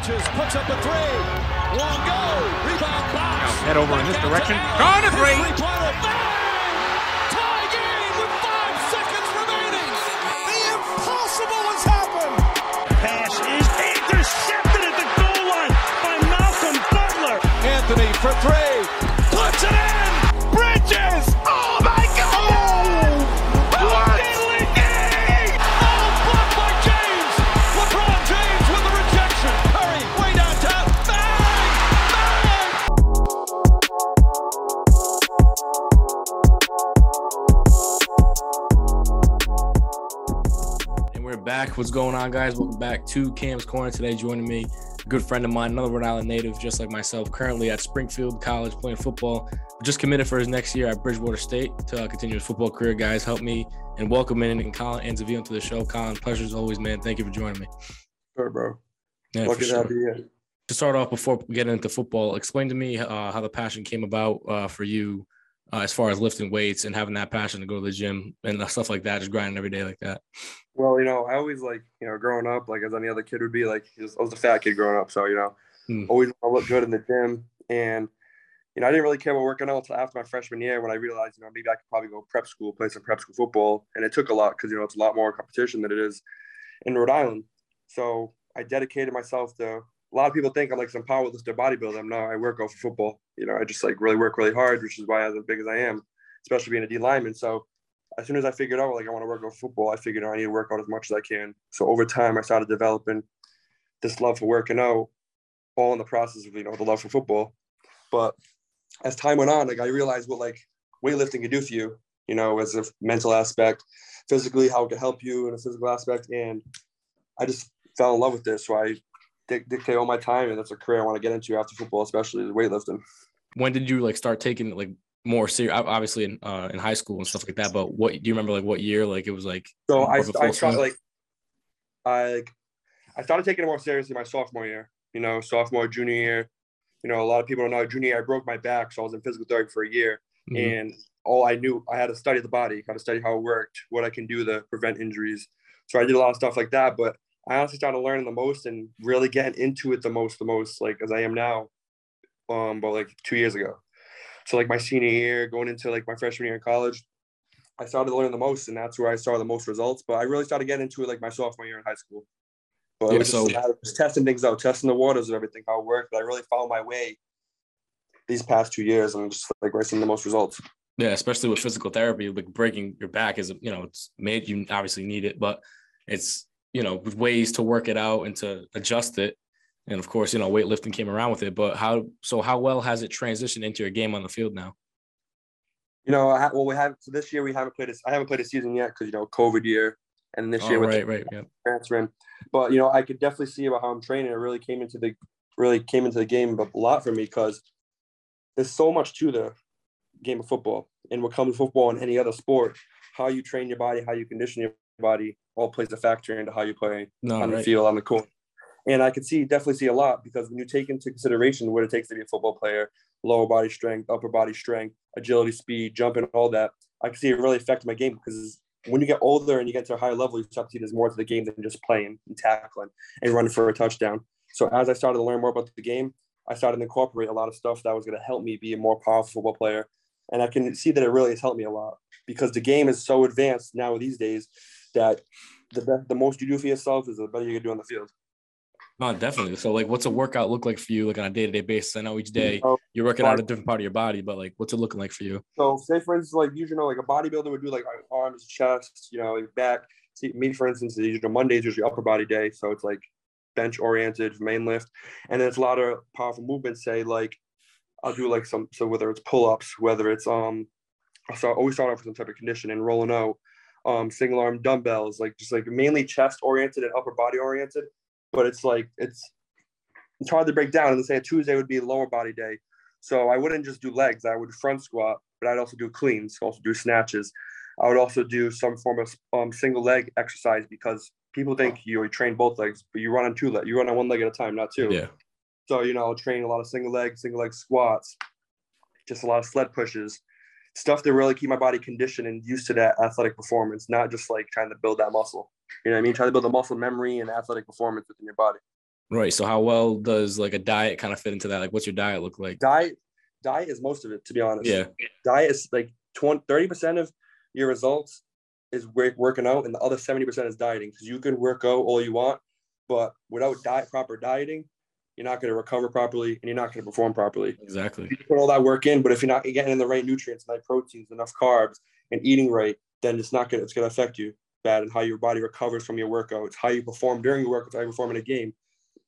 Launches, puts up a three. One go. Rebound box. Now head over in this direction. Gone to three. What's going on, guys? Welcome back to Cam's Corner. Today, joining me, a good friend of mine, another Rhode Island native, just like myself, currently at Springfield College playing football. Just committed for his next year at Bridgewater State to uh, continue his football career. Guys, help me and welcome in and Colin and Anzaville to the show. Colin, pleasure as always, man. Thank you for joining me. Sure, bro. Yeah, for to sure. have you here. To start off, before getting into football, explain to me uh, how the passion came about uh, for you uh, as far as lifting weights and having that passion to go to the gym and stuff like that, just grinding every day like that. Well, you know, I always like, you know, growing up, like as any other kid would be, like just, I was a fat kid growing up, so you know, Hmm. always want to look good in the gym, and you know, I didn't really care about working out until after my freshman year when I realized, you know, maybe I could probably go prep school, play some prep school football, and it took a lot because you know it's a lot more competition than it is in Rhode Island. So I dedicated myself to. A lot of people think I'm like some powerlifter bodybuilder. I'm not. I work out for football. You know, I just like really work really hard, which is why I'm as big as I am, especially being a D lineman. So as soon as I figured out like I want to work on football, I figured out I need to work out as much as I can. So over time, I started developing this love for working out, all in the process of you know the love for football. But as time went on, like I realized what like weightlifting could do for you, you know, as a mental aspect, physically how it could help you in a physical aspect, and I just fell in love with this. So I dictate all my time, and that's a career I want to get into after football, especially the weightlifting. when did you like start taking like more serious obviously in uh in high school and stuff like that but what do you remember like what year like it was like So I, of a full I started like I like I started taking it more seriously my sophomore year. You know, sophomore, junior year. You know, a lot of people don't know. Junior year, I broke my back, so I was in physical therapy for a year, Mhm. and all I knew I had to study the body, got to study how it worked, what I can do to prevent injuries. So I did a lot of stuff like that. But I honestly started learning the most and really getting into it the most, the most, like as I am now, um, but like two years ago. So like my senior year, going into like my freshman year in college, I started learning the most, and that's where I saw the most results. But I really started getting into it like my sophomore year in high school. But Yeah, it was just, so- I was just testing things out, testing the waters of everything, how it worked. But I really found my way these past two years, and just like where I seen the most results. yeah especially with physical therapy like breaking your back is you know it's made you obviously need it but it's you know ways to work it out and to adjust it and of course you know weightlifting came around with it but how so how well has it transitioned into your game on the field now You know, I, ha- well, we have so this year we haven't played. A, I haven't played a season yet because you know COVID year, and this oh, year with right right yeah transferring. But you know, I could definitely see about how I'm training. It really came into the really came into the game a lot for me because there's so much to the game of football and what comes with football and any other sport. How you train your body, how you condition your body, all plays a factor into how you play no on the field, on the court. And I could see definitely see a lot because when you take into consideration what it takes to be a football player, lower body strength, upper body strength, agility, speed, jumping, all that, I can see it really affect my game because when you get older and you get to a higher level, you start to see there's more to the game than just playing and tackling and running for a touchdown. So as I started to learn more about the game, I started to incorporate a lot of stuff that was going to help me be a more powerful football player. And I can see that it really has helped me a lot because the game is so advanced now these days that the best, the most you do for yourself is the better you can do on the field. no definitely so like what's a workout look like for you like on a day-to-day basis i know each day So, you're working out a different part of your body but like what's it looking like for you so say for instance, like usually, you know, like a bodybuilder would do like arms, chest, you know, back. See, me for instance, the usual Mondays usually upper body day, so it's like bench oriented, main lift, and then it's a lot of powerful movements. Say like I'll do like some so whether it's pull ups, whether it's um, I start always start off with some type of conditioning, rolling out, um, single arm dumbbells, like just like mainly chest oriented and upper body oriented. But it's like it's it's hard to break down. And say a Tuesday would be a lower body day, so I wouldn't just do legs. I would front squat, but I'd also do cleans, also do snatches. I would also do some form of um, single leg exercise because people think you, train both legs, but you run on two legs. You run on one leg at a time, not two. yeah So, you know, I'll train a lot of single leg, single leg squats, just a lot of sled pushes, stuff to really keep my body conditioned and used to that athletic performance, not just like trying to build that muscle. You know what I mean? Trying to build the muscle memory and athletic performance within your body. Right. So how well does like a diet kind of fit into that? Like, what's your diet look like? Diet, diet is most of it, to be honest. Yeah. Diet is like 20, 30% of your results is working out, and the other 70% is dieting because you can work out all you want, but without diet, proper dieting, you're not going to recover properly and you're not going to perform properly. Exactly. You put all that work in, but if you're not getting in the right nutrients, right proteins, enough carbs, and eating right, then it's not going to, it's going to affect you bad and how your body recovers from your workouts, how you perform during your workouts, how you perform in a game.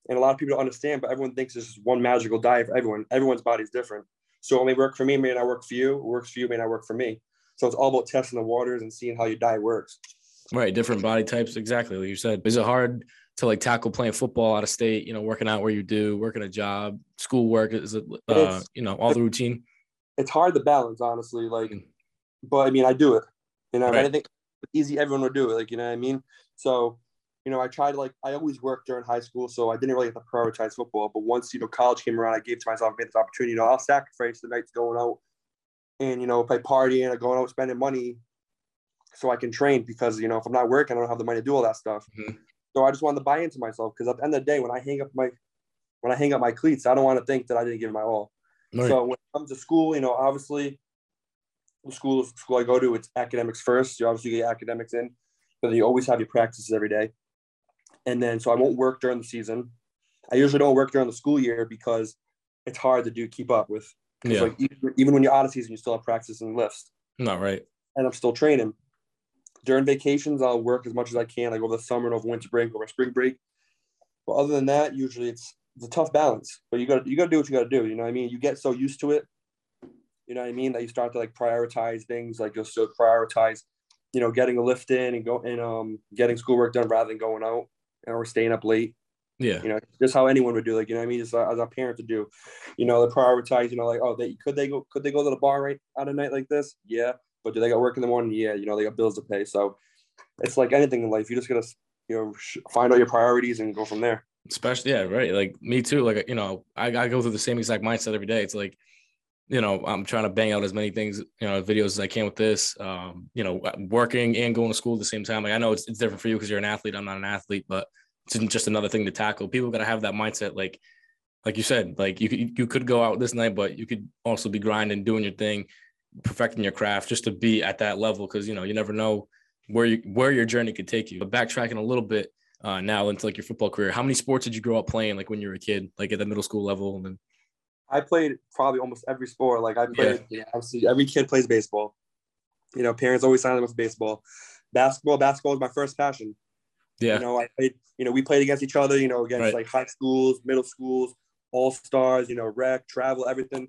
And a lot of people don't understand, but everyone thinks there's one magical diet for everyone. Everyone's body is different. So it may work for me, may not work for you. It works for you, may not work for me. So it's all about testing the waters and seeing how your diet works. Right. Different body types. Exactly. Like you said, is it hard to like tackle playing football out of state, you know, working out where you do, working a job, school work? Is it, uh, you know, all the routine? It's hard to balance, honestly. Like, Mm. but I mean, I do it. You know, Right. I think easy, everyone would do it. Like, you know what I mean? So, you know, I tried like I always worked during high school, so I didn't really have to prioritize football. But once you know college came around, I gave to myself, made this opportunity. You know, I'll sacrifice the nights going out and you know, play partying or going out spending money so I can train because you know if I'm not working, I don't have the money to do all that stuff. Mhm. So I just wanted to buy into myself because at the end of the day, when I hang up my when I hang up my cleats, I don't want to think that I didn't give it my all. Right. So when it comes to school, you know, obviously the school school I go to, it's academics first. You obviously get academics in, but then you always have your practices every day. And then so I won't work during the season. I usually don't work during the school year because it's hard to do keep up with. yeah. Like even, even when you're out of season, you still have practice and lifts, Not right. and I'm still training. During vacations, I'll work as much as I can, like over the summer and over winter break, over spring break. But other than that, usually it's it's a tough balance. But you got to you got to do what you got to do. You know what I mean? You get so used to it. You know what I mean? That you start to like prioritize things. Like you'll still prioritize, you know, getting a lift in and go and um getting schoolwork done rather than going out or staying up late. Yeah. You know, just how anyone would do. Like you know what I mean? Just as a parent to do. You know, they prioritize. You know, like oh, they could they go could they go to the bar right on a night like this? Yeah. But do they got work in the morning? Yeah. You know, they got bills to pay. So it's like anything in life. You just gotta you know find out your priorities and go from there. especially yeah right like me too like you know I, I go through the same exact mindset every day it's like you know i'm trying to bang out as many things you know videos as i can with this um you know working and going to school at the same time like i know it's, it's different for you because you're an athlete i'm not an athlete but it's just another thing to tackle people got to have that mindset like like you said like you you could go out this night but you could also be grinding doing your thing perfecting your craft just to be at that level because you know you never know where you where your journey could take you but backtracking a little bit uh, now into like your football career. How many sports did you grow up playing like when you were a kid, like at the middle school level? And then I played probably almost every sport. Like I played, you know, obviously every kid plays baseball. You know, parents always sign them with baseball. Basketball, basketball was my first passion. yeah, You know, I played, you know, we played against each other, you know, against Right. like high schools, middle schools, all stars, you know, rec, travel, everything,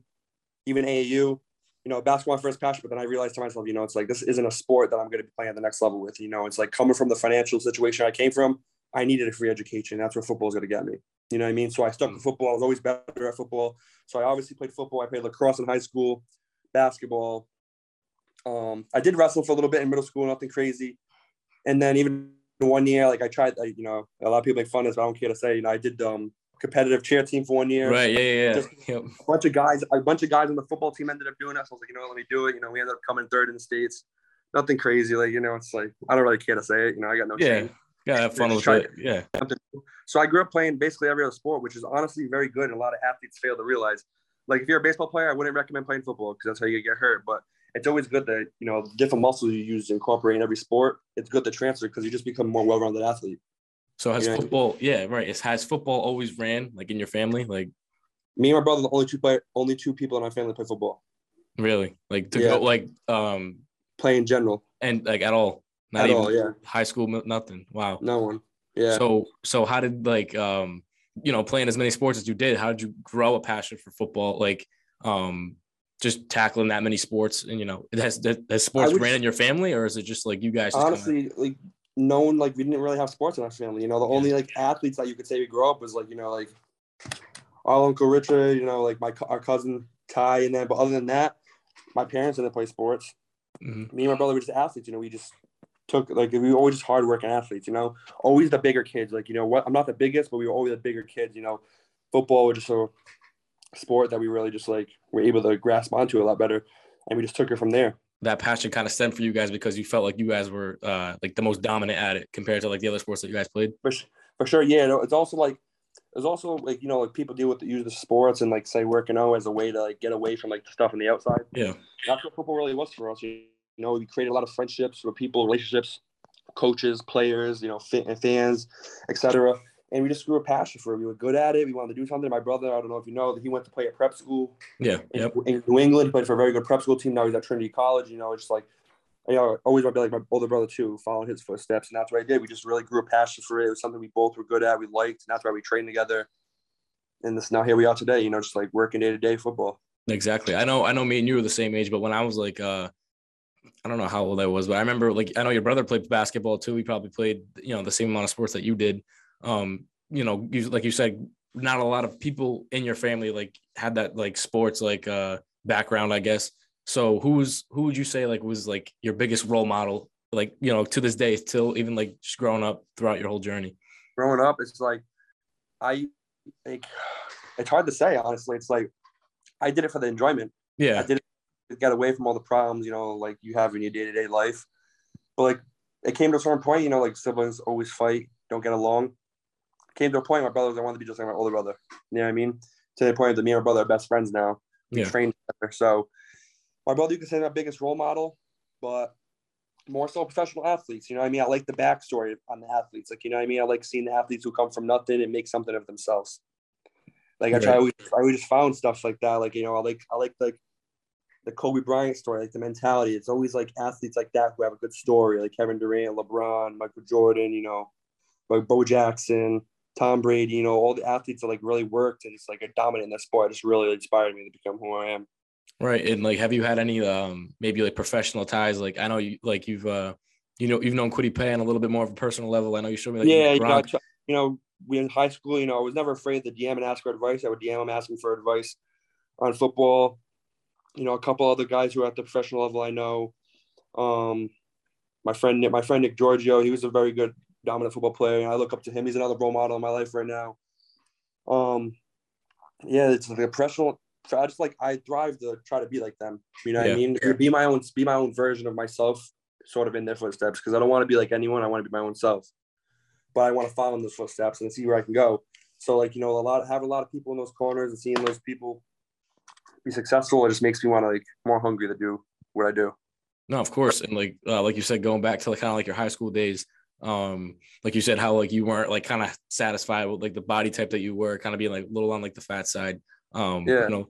even AAU. You know, basketball my first passion, but then I realized to myself, you know, it's like this isn't a sport that I'm going to be playing at the next level with. You know, it's like coming from the financial situation I came from, I needed a free education. That's where football is going to get me. You know what I mean? So I stuck to football. I was always better at football. So I obviously played football. I played lacrosse in high school, basketball. Um, I did wrestle for a little bit in middle school, nothing crazy. And then even one year, like I tried, like, you know, a lot of people make fun of this, but I don't care to say, you know, I did um competitive cheer team for one year. right, yeah, yeah, yeah. Just- Yep. A bunch of guys, a bunch of guys on the football team ended up doing that. So I was like, you know, let me do it. You know, we ended up coming third in the states. Nothing crazy, like you know, it's like I don't really care to say it. You know, I got no Yeah, shame. gotta have fun with it. Yeah. So I grew up playing basically every other sport, which is honestly very good. And a lot of athletes fail to realize. Like if you're a baseball player, I wouldn't recommend playing football because that's how you get hurt. But it's always good that you know different muscles you use to incorporate in every sport. It's good to transfer because you just become a more well-rounded athlete. So has Yeah. football? Yeah, right. It's has football always ran like in your family? Like Me and my brother, the only two player, only two people in my family play football. really? Like to Yeah. go like um Play in general, and like at all? Not at even all. Yeah, high school, nothing. Wow. no one. Yeah. So so how did like um you know playing as many sports as you did? How did you grow a passion for football? Like um just tackling that many sports and you know has has sports would- ran in your family or is it just like you guys kinda- honestly like no one like we didn't really have sports in our family you know? The only like athletes that you could say we grew up was like you know like our uncle richard you know like my our cousin ty and then but other than that my parents didn't play sports. Mhm. me and my brother were just athletes you know? We just took like we were always just hardworking athletes you know? Always the bigger kids like you know what? I'm not the biggest but we were always the bigger kids you know? Football was just a sport that we really just like were able to grasp onto a lot better and we just took it from there that passion kind of stemmed for you guys because you felt like you guys were uh like the most dominant at it compared to like the other sports that you guys played. for, for sure. Yeah, it's also like it's also like you know like people deal with the, use the sports and like say working out as a way to like get away from like the stuff on the outside. Yeah. That's what football really was for us. You know, we created a lot of friendships with people, relationships, coaches, players, you know, and fans, etc. And we just grew a passion for it. We were good at it. We wanted to do something. My brother, I don't know if you know, that he went to play at prep school. Yeah. In, Yep. in New England, played for a very good prep school team. Now he's at Trinity College. You know, it's just like, you know, always want to be like my older brother too, following his footsteps. And that's what I did. We just really grew a passion for it. It was something we both were good at. We liked, and that's why we trained together. And this now here we are today. You know, just like working day to day football. Exactly. I know. I know. Me and you were the same age, but when I was like, uh, I don't know how old I was, but I remember like I know your brother played basketball too. He probably played you know the same amount of sports that you did. Um, you know, you, like you said, not a lot of people in your family like had that like sports like uh background, I guess. So who's who would you say like was like your biggest role model, like you know to this day, till even like just growing up throughout your whole journey? growing up, it's like I like it's hard to say honestly. It's like I did it for the enjoyment. Yeah. I did it to get away from all the problems, you know, like you have in your day to day life. But like it came to a certain point, you know, like siblings always fight, don't get along. Came to a point, my brothers, I wanted to be just like my older brother. You know what I mean? To the point that me and my brother are best friends now. We Yeah. train together. So my brother, you could say my biggest role model, but more so professional athletes. You know what I mean? I like the backstory on the athletes. Like, you know what I mean? I like seeing the athletes who come from nothing and make something of themselves. Like I try Right. I always just found stuff like that. Like, you know, I like I like like the Kobe Bryant story, like the mentality. It's always like athletes like that who have a good story, like Kevin Durant, LeBron, Michael Jordan, you know, like Bo Jackson, Tom Brady, you know, all the athletes that like really worked and it's like a dominant in that sport. Just really inspired me to become who I am. Right. And like, have you had any um maybe like professional ties? Like, I know you like you've uh you know you've known Quiddy Pay on a little bit more of a personal level. I know you showed me like yeah, you know, you know, we in high school, you know, I was never afraid to DM and ask for advice. I would DM him asking for advice on football. You know, a couple other guys who are at the professional level I know. Um, my friend Nick, my friend Nick Giorgio, he was a very good dominant football player, and I look up to him. He's another role model in my life right now. Um, yeah, it's like a professional. I just like I thrive to try to be like them. You know what Yeah. I mean? Be my own, be my own version of myself, sort of in their footsteps. Because I don't want to be like anyone. I want to be my own self. But I want to follow in those footsteps and see where I can go. So like you know, a lot have a lot of people in those corners and seeing those people be successful. It just makes me want to like more hungry to do what I do. No, of course. And like uh, like you said, going back to like kind of like your high school days, um, like you said, how like you weren't like kind of satisfied with like the body type that you were, kind of being like a little on like the fat side. Um, Yeah. you know,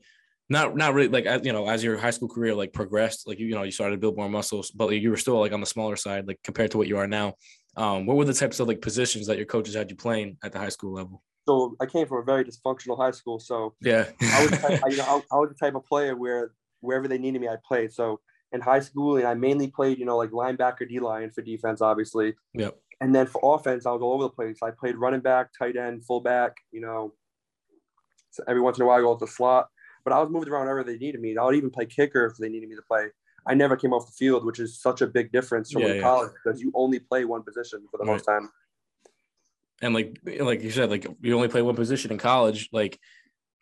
not not really like you know, as your high school career like progressed, like you, you know, you started to build more muscles, but like, you were still like on the smaller side, like compared to what you are now. Um, what were the types of like positions that your coaches had you playing at the high school level? So I came from a very dysfunctional high school. So Yeah. I was, type, I, you know, I, I was the type of player where wherever they needed me, I played. So in high school, and I mainly played, you know, like linebacker, D line for defense, obviously. Yep. And then for offense, I was all over the place. I played running back, tight end, fullback. You know, so every once in a while I go to the slot. But I was moved around wherever they needed me. I would even play kicker if they needed me to play. I never came off the field, which is such a big difference from Yeah, yeah. college because you only play one position for the Right. most time. and like like you said, like you only play one position in college, like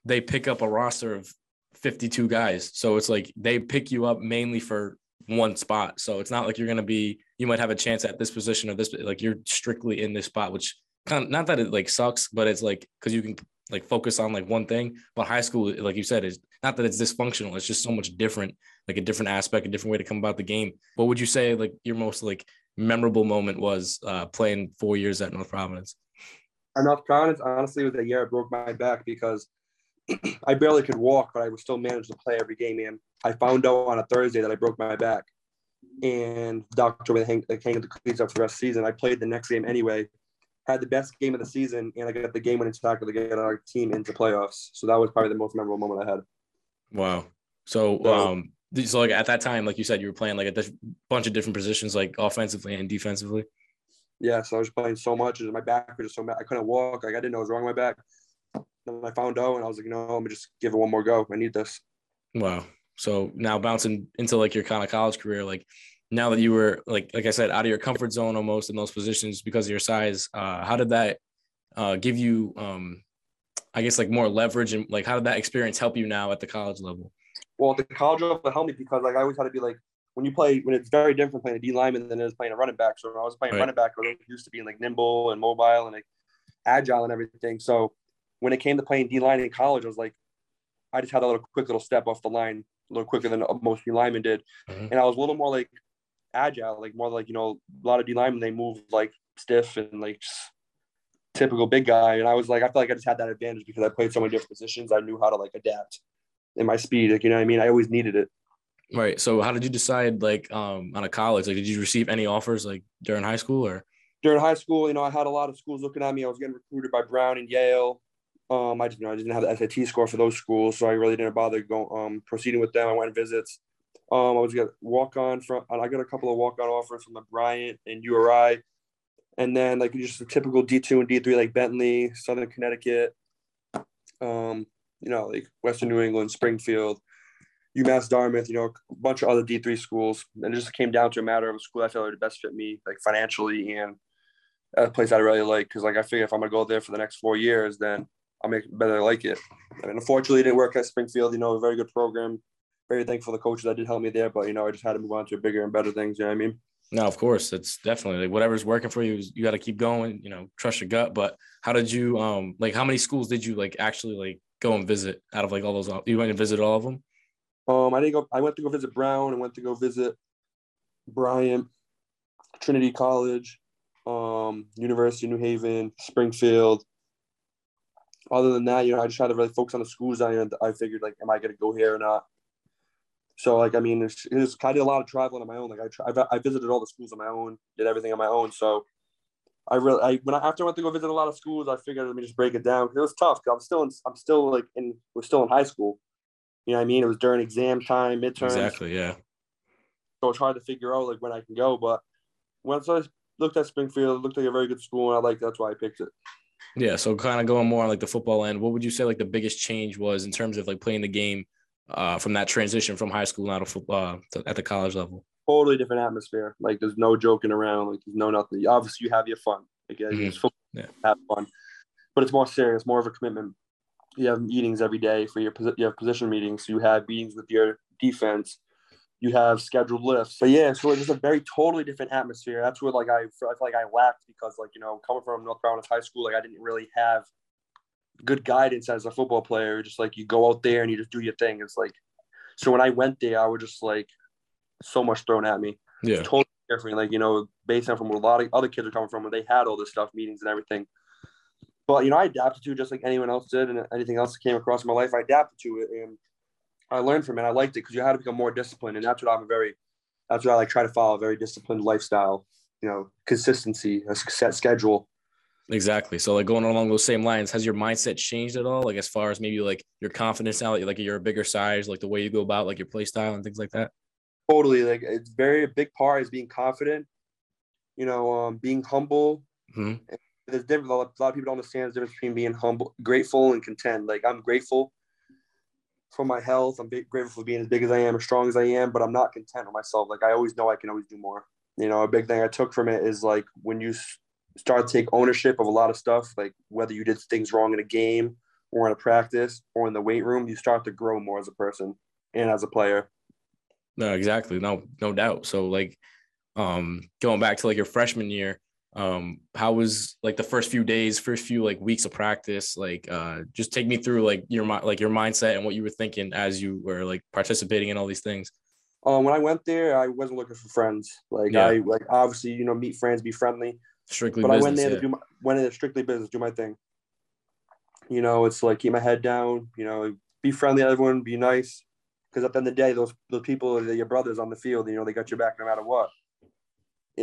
they pick up a roster of 52 guys. So it's like they pick you up mainly for one spot. So it's not like you're gonna be you might have a chance at this position or this like you're strictly in this spot, which kind of not that it like sucks, but it's like because you can like focus on like one thing. But high school, like you said, is not that it's dysfunctional, it's just so much different, like a different aspect, a different way to come about the game. What would you say like your most like memorable moment was uh playing four years at North Providence? Enough Providence, honestly, was the year I broke my back because I barely could walk, but I would still manage to play every game. And I found out on a Thursday that I broke my back, and doctor would hang, hang the cleats up for the rest of the season. I played the next game anyway, had the best game of the season, and I got the game winning tackle to get our team into playoffs. So that was probably the most memorable moment I had. Wow. So, So- um, so like at that time, like you said, you were playing like a diff- bunch of different positions, like offensively and defensively. Yeah, so I was playing so much, and my back was just so bad. I couldn't walk. Like I didn't know what was wrong with my back. Then I found out, and I was like, no, I'm gonna just give it one more go. I need this. Wow. So now bouncing into like your kind of college career, like now that you were like like I said, out of your comfort zone almost in those positions because of your size, uh, how did that uh, give you, um, I guess, like more leverage and like how did that experience help you now at the college level? Well, the college level helped me because like I always had to be like when you play when it's very different playing a D lineman than it is playing a running back. So when I was playing Right. running back, I was used to being like nimble and mobile and like agile and everything. So when it came to playing D line in college, I was like, I just had a little quick little step off the line, a little quicker than most D linemen did, Mhm. and I was a little more like agile, like more like you know a lot of D linemen they move like stiff and like typical big guy, and I was like I feel like I just had that advantage because I played so many different positions. I knew how to like adapt in my speed, like you know what I mean. I always needed it. Right. So how did you decide like um on a college? Like did you receive any offers like during high school or during high school, you know, I had a lot of schools looking at me. I was getting recruited by Brown and Yale. Um, I you know, I didn't have the SAT score for those schools, so I really didn't bother going um proceeding with them. I went visits. Um, I was get walk on from. I got a couple of walk on offers from the Bryant and URI, and then like just a typical D two and D three like Bentley, Southern Connecticut, um, you know, like Western New England, Springfield, UMass Dartmouth, you know, a bunch of other D three schools, and it just came down to a matter of a school I felt would best fit me, like financially and a place I really like. Because like I figure if I'm gonna go there for the next four years, then I'll make better like it. I mean, unfortunately, it didn't work at Springfield. You know, a very good program. Very thankful for the coaches that did help me there, but you know, I just had to move on to bigger and better things. You know what I mean? no, of course. It's definitely like whatever's working for you, you got to keep going, you know, trust your gut. But how did you um like how many schools did you like actually like go and visit out of like all those you went and visited all of them? Um, I didn't go. I went to go visit Brown. I went to go visit Bryant, Trinity College, um, University of New Haven, Springfield. Other than that, you know, I just had to really focus on the schools. I I figured like, am I going to go here or not? So like, I mean, it's, it's I did a lot of traveling on my own. Like I I visited all the schools on my own, did everything on my own. So I really, I when I after I went to go visit a lot of schools, I figured let me just break it down. It was tough. Cause I'm still in, I'm still like in, we're still in high school. You know what I mean? It was during exam time, midterms. Exactly. Yeah. So it's hard to figure out like when I can go. But once I looked at Springfield, it looked like a very good school, and I like that's why I picked it. Yeah. So kind of going more on like the football end, what would you say like the biggest change was in terms of like playing the game uh, from that transition from high school now to football uh, to, at the college level? Totally different atmosphere. Like there's no joking around. Like there's no nothing. Obviously, you have your fun. Like Mhm. it's football, Yeah. have fun, but it's more serious, more of a commitment. You have meetings every day for your you have position meetings. You have meetings with your defense. You have scheduled lifts. But yeah, so it's just a very totally different atmosphere. That's where like I I feel like I lacked because like you know coming from North Carolina High School, like I didn't really have good guidance as a football player. Just like you go out there and you just do your thing. It's like so when I went there, I was just like so much thrown at me Yeah. totally different. Like, you know, based on from where a lot of other kids are coming from, where they had all this stuff, meetings and everything. But, you know, I adapted to it just like anyone else did. And anything else that came across in my life, I adapted to it. And I learned from it. I liked it because you had to become more disciplined. And that's what I'm a very, that's what I like try to follow a very disciplined lifestyle, you know, consistency, a set schedule. Exactly. So like going along those same lines, has your mindset changed at all? Like as far as maybe like your confidence now, like you're a bigger size, like the way you go about like your play style and things like that. Totally. Like, it's very a big part is being confident, you know, um, being humble, Mhm. there's different. A lot of people don't understand the difference between being humble, grateful, and content. Like I'm grateful for my health. I'm grateful for being as big as I am, as strong as I am. But I'm not content with myself. Like I always know I can always do more. You know, a big thing I took from it is like when you start to take ownership of a lot of stuff, like whether you did things wrong in a game or in a practice or in the weight room, you start to grow more as a person and as a player. No, exactly. No, no doubt. So like um going back to like your freshman year, um, how was like the first few days, first few like weeks of practice? Like uh just take me through like your mi- like your mindset and what you were thinking as you were like participating in all these things. Um, when I went there, I wasn't looking for friends. Like Yeah. I like obviously you know meet friends, be friendly. Strictly but I went there yeah. to do my, went in there strictly business, do my thing. You know, it's like keep my head down. You know, be friendly to everyone, be nice. Because at the end of the day, those those people are your brothers on the field. You know, they got your back no matter what.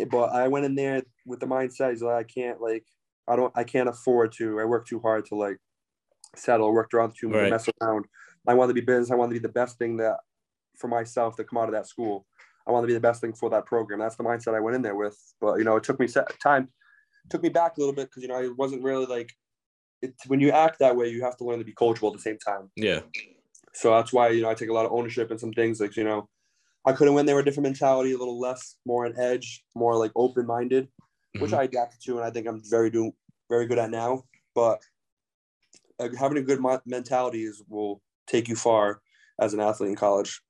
It- but I went in there with the mindset is like I can't like I don't I can't afford to. I work too hard to like settle, worked around too much, Right. mess around. I want to be business. I want to be the best thing that for myself to come out of that school. I want to be the best thing for that program. That's the mindset I went in there with. But you know, it took me set time, took me back a little bit because you know I wasn't really like. It's when you act that way, you have to learn to be coachable at the same time. Yeah. So that's why you know I take a lot of ownership in some things. Like you know, I could have went there with a different mentality, a little less, more on edge, more like open minded, which Mhm. I adapted to, and I think I'm very doing very good at now. But uh, having a good mentality is will take you far as an athlete in college.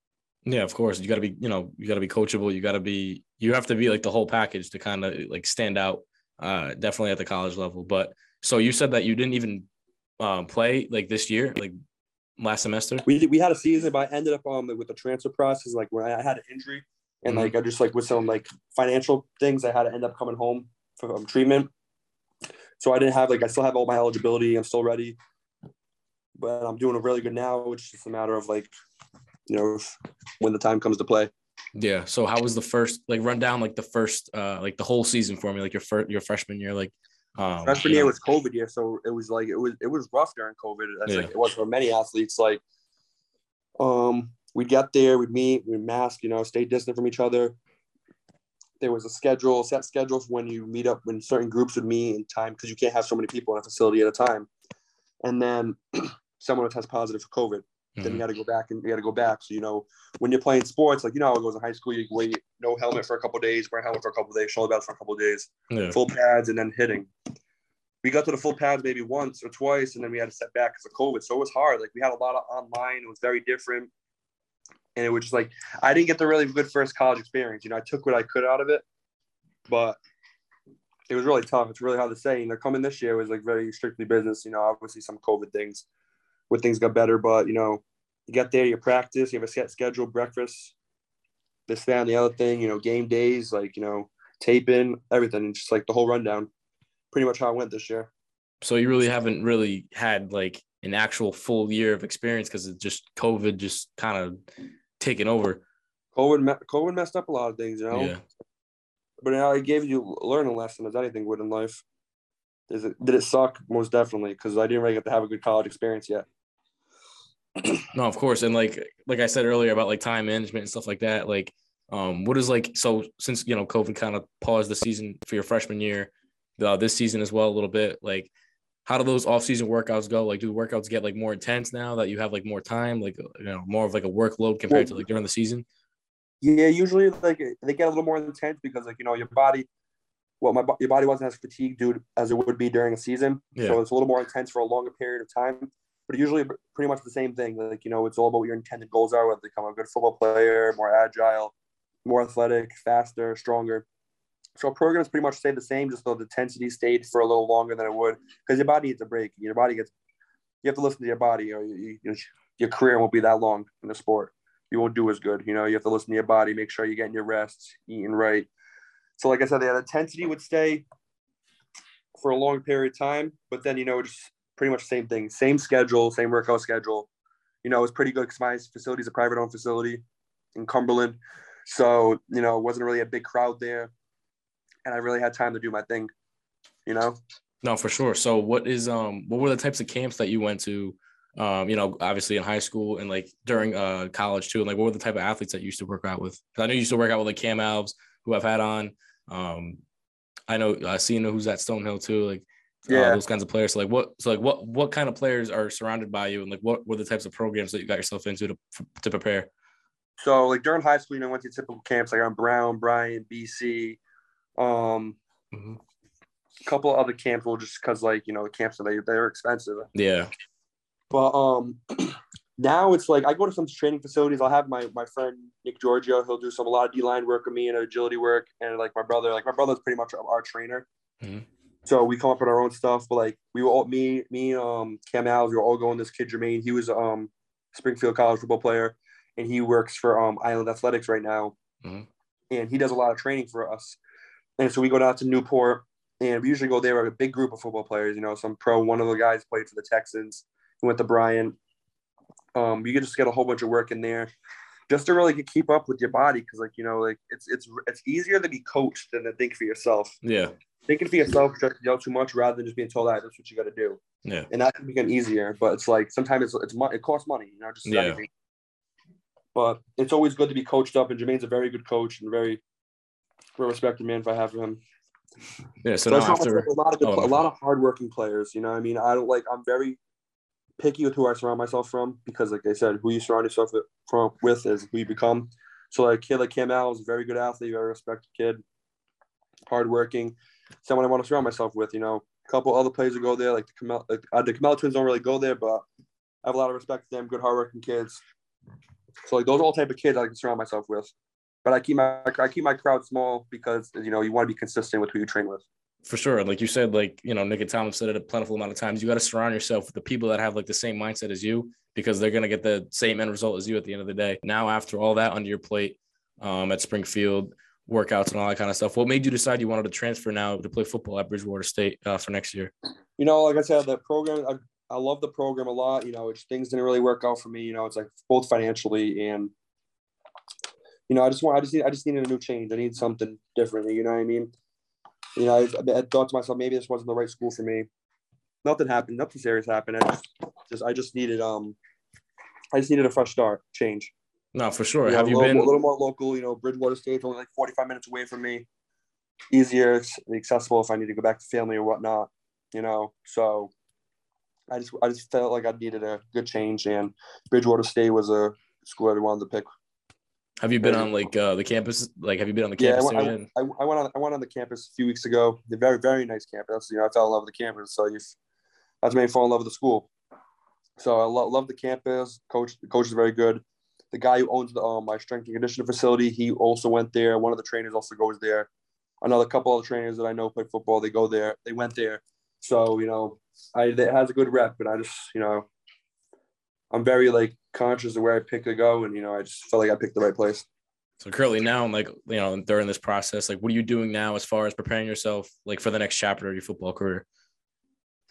Yeah, of course. You got to be, you know, you got to be coachable. You got to be, you have to be like the whole package to kind of like stand out, uh, definitely at the college level. But so you said that you didn't even um, play like this year, like last semester? We we had a season, but I ended up um with the transfer process, like when I had an injury, and Mhm. like I just like with some like financial things, I had to end up coming home from treatment. So I didn't have like I still have all my eligibility. I'm still ready, but I'm doing really good now. It's just a matter of like, you know, when the time comes to play. Yeah. So how was the first like run down like the first uh like the whole season for me, like your first your freshman year, like um Freshman year know, was COVID year, so it was like it was it was rough during COVID. That's Yeah. like it was for many athletes. Like, um, we'd get there, we'd meet, we'd mask, you know, stay distant from each other. There was a schedule, set schedule for when you meet up, when certain groups would meet in time, because you can't have so many people in a facility at a time. And then someone would test positive for COVID. Then mhm, you got to go back and you got to go back. So you know, when you're playing sports, like you know how it goes in high school, you wait no helmet for a couple days, wear a helmet for a couple days, shoulder pads for a couple days yeah. full pads and then hitting. We got to the full pads maybe once or twice, and then we had to step back because of COVID. So it was hard. Like we had a lot of online. It was very different, and it was just like I didn't get the really good first college experience. You know, I took what I could out of it, but it was really tough. It's really hard to say. And they're coming this year was like very strictly business. You know, obviously some COVID things, where things got better, but you know, you get there, you practice, you have a set schedule, breakfast, this, that, and the other thing. You know, game days, like you know, taping, everything, and just like the whole rundown. Pretty much how it went this year. So you really haven't really had like an actual full year of experience because it's just COVID just kind of taken over. COVID, COVID messed up a lot of things, you know. Yeah. But now it gave you learn a learning lesson as anything would in life. Is it did it suck? Most definitely, because I didn't really get to have a good college experience yet. No, of course. And like like I said earlier about like time management and stuff like that, like um what is like so since you know COVID kind of paused the season for your freshman year, uh, this season as well a little bit, like how do those off-season workouts go? Like do workouts get like more intense now that you have like more time, like you know, more of like a workload compared to like during the season? Yeah, usually like they get a little more intense because like you know your body, well, my your body wasn't as fatigued dude as it would be during a season, Yeah. so it's a little more intense for a longer period of time. But usually, pretty much the same thing. Like you know, it's all about what your intended goals are. Whether to become a good football player, more agile, more athletic, faster, stronger. So programs pretty much stay the same, just though the intensity stayed for a little longer than it would because your body needs a break. Your body gets, you have to listen to your body, or you, you, your career won't be that long in the sport. You won't do as good. You know, you have to listen to your body, make sure you're getting your rest, eating right. So, like I said, the intensity would stay for a long period of time, but then you know, just pretty much the same thing, same schedule, same workout schedule. You know, it was pretty good because my facility is a private owned facility in Cumberland, so you know, it wasn't really a big crowd there, and I really had time to do my thing. You know. No, for sure. So what is um what were the types of camps that you went to? Um, you know, obviously in high school and like during uh college too. And like what were the type of athletes that you used to work out with? I know you used to work out with like Cam Alves, who I've had on. Um I know I uh Cena who's at Stonehill too, like uh, Yeah. those kinds of players. So like what so like what what kind of players are surrounded by you and like what were the types of programs that you got yourself into to to prepare? So like during high school, you know, I went to typical camps like on Brown, Bryant, BC, um, Mhm. a couple of other camps. Well, just because like you know the camps they they're expensive. Yeah. But um, now it's like I go to some training facilities. I'll have my my friend Nick Giorgio. He'll do some a lot of D line work with me and agility work, and like my brother, like my brother's pretty much our trainer. Mhm. So we come up with our own stuff. But like we were all me, me, um, Cam Alves, we were all going. This kid Jermaine, he was um Springfield College football player, and he works for um Island Athletics right now, Mhm. and he does a lot of training for us. And so we go down to Newport, and we usually go there with a big group of football players. You know, some pro. One of the guys played for the Texans. He went to Bryant. Um, you can just get a whole bunch of work in there, just to really keep up with your body, because like you know, like it's it's it's easier to be coached than to think for yourself. Yeah. Thinking for yourself you out too much, rather than just being told that that's what you got to do, Yeah. and that can become easier. But it's like sometimes it's it's it costs money, you know, just Yeah. anything. But it's always good to be coached up, and Jermaine's a very good coach and very well respected man. If I have him, Yeah. So So now after a lot of good, oh, a lot of hardworking players. You know, what I mean, I don't like. I'm very picky with who I surround myself from because, like I said, who you surround yourself with, from with is who you become. So, like, kid like Cam Al is a very good athlete, very respected kid, hardworking, someone I want to surround myself with. You know, a couple other players who go there, like the Camel, like uh, the Camel twins don't really go there, but I have a lot of respect for them. Good, hardworking kids. So, like, those are all type of kids I can surround myself with. But I keep my I keep my crowd small because you know you want to be consistent with who you train with. for sure. Like you said, like, you know, Nick and Tom said it a plentiful amount of times. You got to surround yourself with the people that have like the same mindset as you because they're to get the same end result as you at the end of the day. Now, after all that under your plate um, at Springfield, workouts and all that kind of stuff, what made you decide you wanted to transfer now to play football at Bridgewater State uh, for next year? You know, like I said, the program, I, I love the program a lot. You know, things didn't really work out for me. You know, it's like both financially and, you know, I just want, I just need, I just needed a new change. I need something different. You know what I mean? you know, I, I, thought to myself, maybe this wasn't the right school for me. Nothing happened. Nothing serious happened. I just, just, I just needed, um, I just needed a fresh start, change. No, for sure. You know, Have you little, been a little more local? You know, Bridgewater State's only like 45 minutes away from me. Easier, accessible if I need to go back to family or whatnot. You know, so I just, I just felt like I needed a good change, and Bridgewater State was a school I wanted to pick have you been on like uh, the campus? Like, have you been on the campus? Yeah, I, I, I, went on. I went on the campus a few weeks ago. The very, very nice campus. You know, I fell in love with the campus. So you, that's made me fall in love with the school. So I lo- love the campus. Coach, the coach is very good. The guy who owns the um, my strength and conditioning facility, he also went there. One of the trainers also goes there. Another couple of trainers that I know play football. They go there. They went there. So you know, I it has a good rep, but I just you know, I'm very like conscious of where I pick to go, and you know, I just felt like I picked the right place. So currently now, like you know, during this process, like what are you doing now as far as preparing yourself, like for the next chapter of your football career?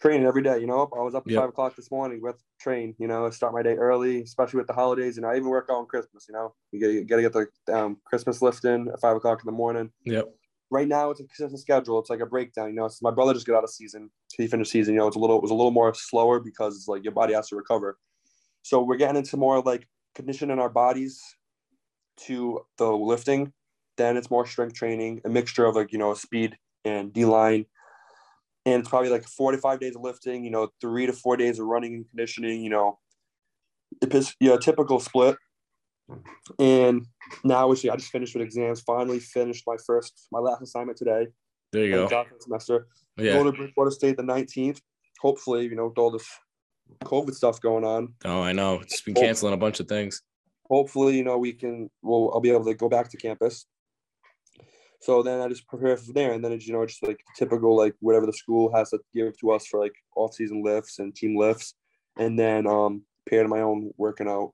Training every day. You know, I was up at yep. five o'clock this morning with train. You know, start my day early, especially with the holidays, and I even work out on Christmas. You know, you got to get the um, Christmas lift in at five o'clock in the morning. Yep. Right now, it's a consistent schedule. It's like a breakdown. You know, my brother just got out of season. He finished season. You know, it's a little it was a little more slower because it's like your body has to recover. So we're getting into more like conditioning our bodies to the lifting. Then it's more strength training, a mixture of like, you know, speed and D line. And it's probably like 45 days of lifting, you know, three to four days of running and conditioning, you know, it's you know, typical split. And now, actually, I just finished with exams. Finally, finished my first, my last assignment today. There you go. Semester. Oh, yeah. Going to Bridgewater State the 19th. Hopefully, you know, with all this COVID stuff going on. Oh, I know. It's been canceling a bunch of things. Hopefully, you know, we can. Well, I'll be able to go back to campus. So then I just prepare from there, and then it's you know just like typical like whatever the school has to give to us for like off season lifts and team lifts, and then um pair to my own working out.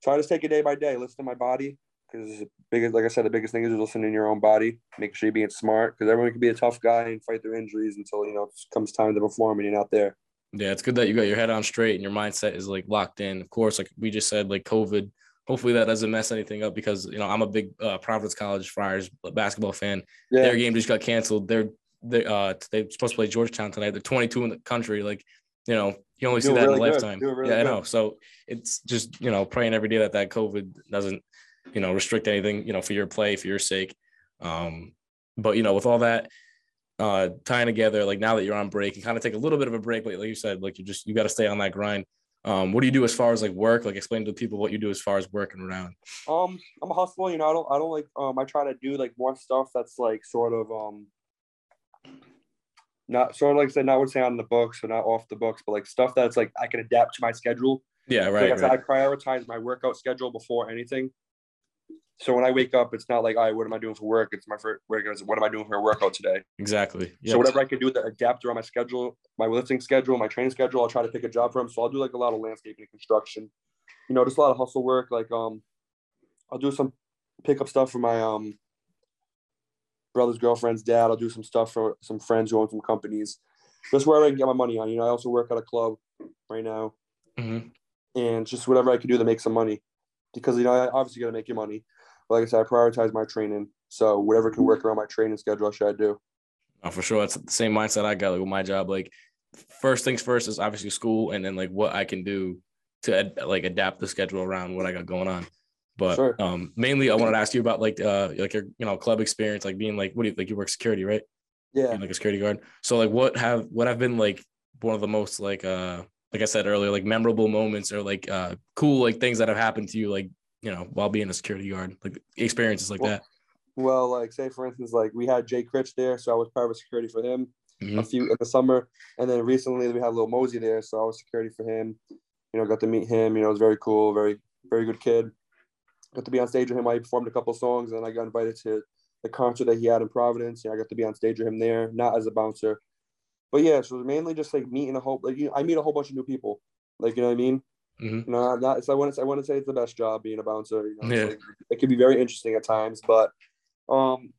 So I just take it day by day, listen to my body because the biggest like I said, the biggest thing is listening to your own body. Make sure you're being smart because everyone can be a tough guy and fight their injuries until you know comes time to perform and you're not there. Yeah, it's good that you got your head on straight and your mindset is like locked in. Of course, like we just said, like COVID. Hopefully that doesn't mess anything up because you know I'm a big uh, Providence College Friars basketball fan. Yeah. Their game just got canceled. They're they uh they're supposed to play Georgetown tonight. They're 22 in the country. Like you know you only see that really in a lifetime. Really yeah, I know. So it's just you know praying every day that that COVID doesn't you know restrict anything you know for your play for your sake. Um, but you know with all that uh tying together like now that you're on break and kind of take a little bit of a break but like you said like you just you got to stay on that grind um what do you do as far as like work like explain to people what you do as far as working around um i'm a hustler you know i don't i don't like um i try to do like more stuff that's like sort of um not sort of like I said, not would say on the books or not off the books, but like stuff that's like I can adapt to my schedule. Yeah, right. Like I, right. I prioritize my workout schedule before anything. So when I wake up, it's not like, all right, what am I doing for work? It's my first work. What am I doing for a workout today? Exactly. Yep. So whatever I can do to adapt around my schedule, my lifting schedule, my training schedule, I'll try to pick a job for them. So I'll do like a lot of landscaping and construction. You know, just a lot of hustle work. Like um, I'll do some pickup stuff for my um brother's girlfriend's dad. I'll do some stuff for some friends who own some companies. Just wherever I can get my money on. You know, I also work at a club right now, mm-hmm. and just whatever I can do to make some money, because you know I obviously got to make your money. Like I said, I prioritize my training. So whatever can work around my training schedule, should I should do. Oh, for sure. That's the same mindset I got like, with my job. Like first things first is obviously school and then like what I can do to ad- like adapt the schedule around what I got going on. But sure. um mainly I wanted to ask you about like uh like your you know club experience, like being like what do you like you work security, right? Yeah. Being like a security guard. So like what have what have been like one of the most like uh like I said earlier, like memorable moments or like uh cool like things that have happened to you like you know, while being a security guard, like experiences like well, that? Well, like say for instance, like we had Jay Critch there, so I was private security for him mm-hmm. a few in the summer, and then recently we had Lil Mosey there, so I was security for him. You know, got to meet him. You know, it was very cool, very very good kid. Got to be on stage with him. I performed a couple songs, and I got invited to the concert that he had in Providence. Yeah, I got to be on stage with him there, not as a bouncer. But yeah, so mainly just like meeting a whole like you know, I meet a whole bunch of new people. Like you know what I mean? Mm-hmm. I'm not. So I want to. I want to say it's the best job being a bouncer. You know, Yeah. like, it can be very interesting at times, but um,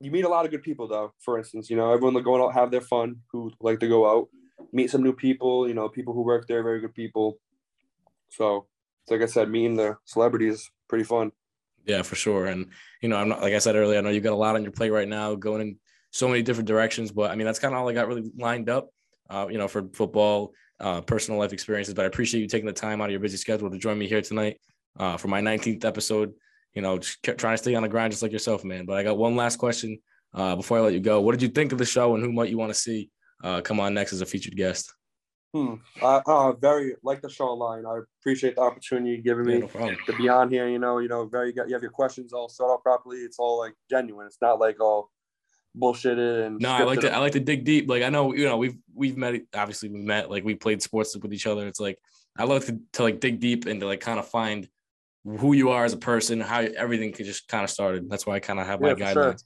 you meet a lot of good people though. For instance, you know, everyone will go out have their fun who like to go out, meet some new people. You know, people who work there, very good people. So, it's like I said, meeting the celebrities pretty fun. Yeah, for sure. And you know, I'm not like I said earlier. I know you've got a lot on your plate right now, going in so many different directions. But I mean, that's kind of all I got really lined up. Uh, you know, for football, uh, personal life experiences. But I appreciate you taking the time out of your busy schedule to join me here tonight uh, for my 19th episode. You know, just trying to stay on the grind just like yourself, man. But I got one last question uh, before I let you go. What did you think of the show, and who might you want to see uh, come on next as a featured guest? Hmm. I uh, very like the show line. I appreciate the opportunity you're giving Yeah, me. no to be on here, you know, you know, very good. you have your questions all set up properly. It's all like genuine. It's not like all bullshitted and No, I like to I like to dig deep. Like I know you know we've we've met obviously we met like we played sports with each other. It's like I love to, to like dig deep and to like kind of find who you are as a person, how everything could just kind of started. That's why I kind of have my Yeah, sure. guidelines.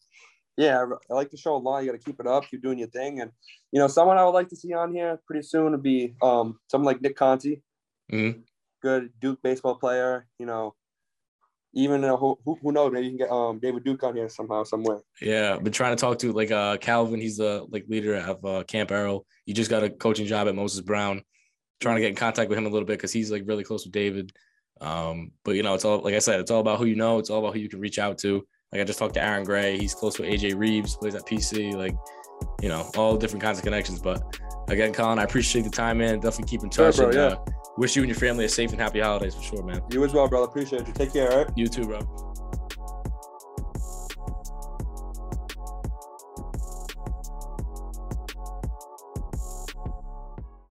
yeah, I- like the show a lot. You got to keep it up, keep doing your thing, and you know, someone I would like to see on here pretty soon would be um someone like Nick Conti, Mhm. good Duke baseball player. You know, even uh, who who who knows maybe you can get um David Duke on here somehow, some way. Yeah, been trying to talk to like uh Calvin. He's the like leader of uh, Camp Arrow. He just got a coaching job at Moses Brown. Trying to get in contact with him a little bit because he's like really close with David. Um, but you know, it's all like I said, it's all about who you know. It's all about who you can reach out to. Like I just talked to Aaron Gray. He's close with AJ Reeves, plays at PC. Like, you know, all different kinds of connections. But again, Colin, I appreciate the time, man. Definitely keep in Sure, touch. bro, and, yeah. uh, wish you and your family a safe and happy holidays for sure, man. You as well, brother. Appreciate you. Take care. All right. You too, bro.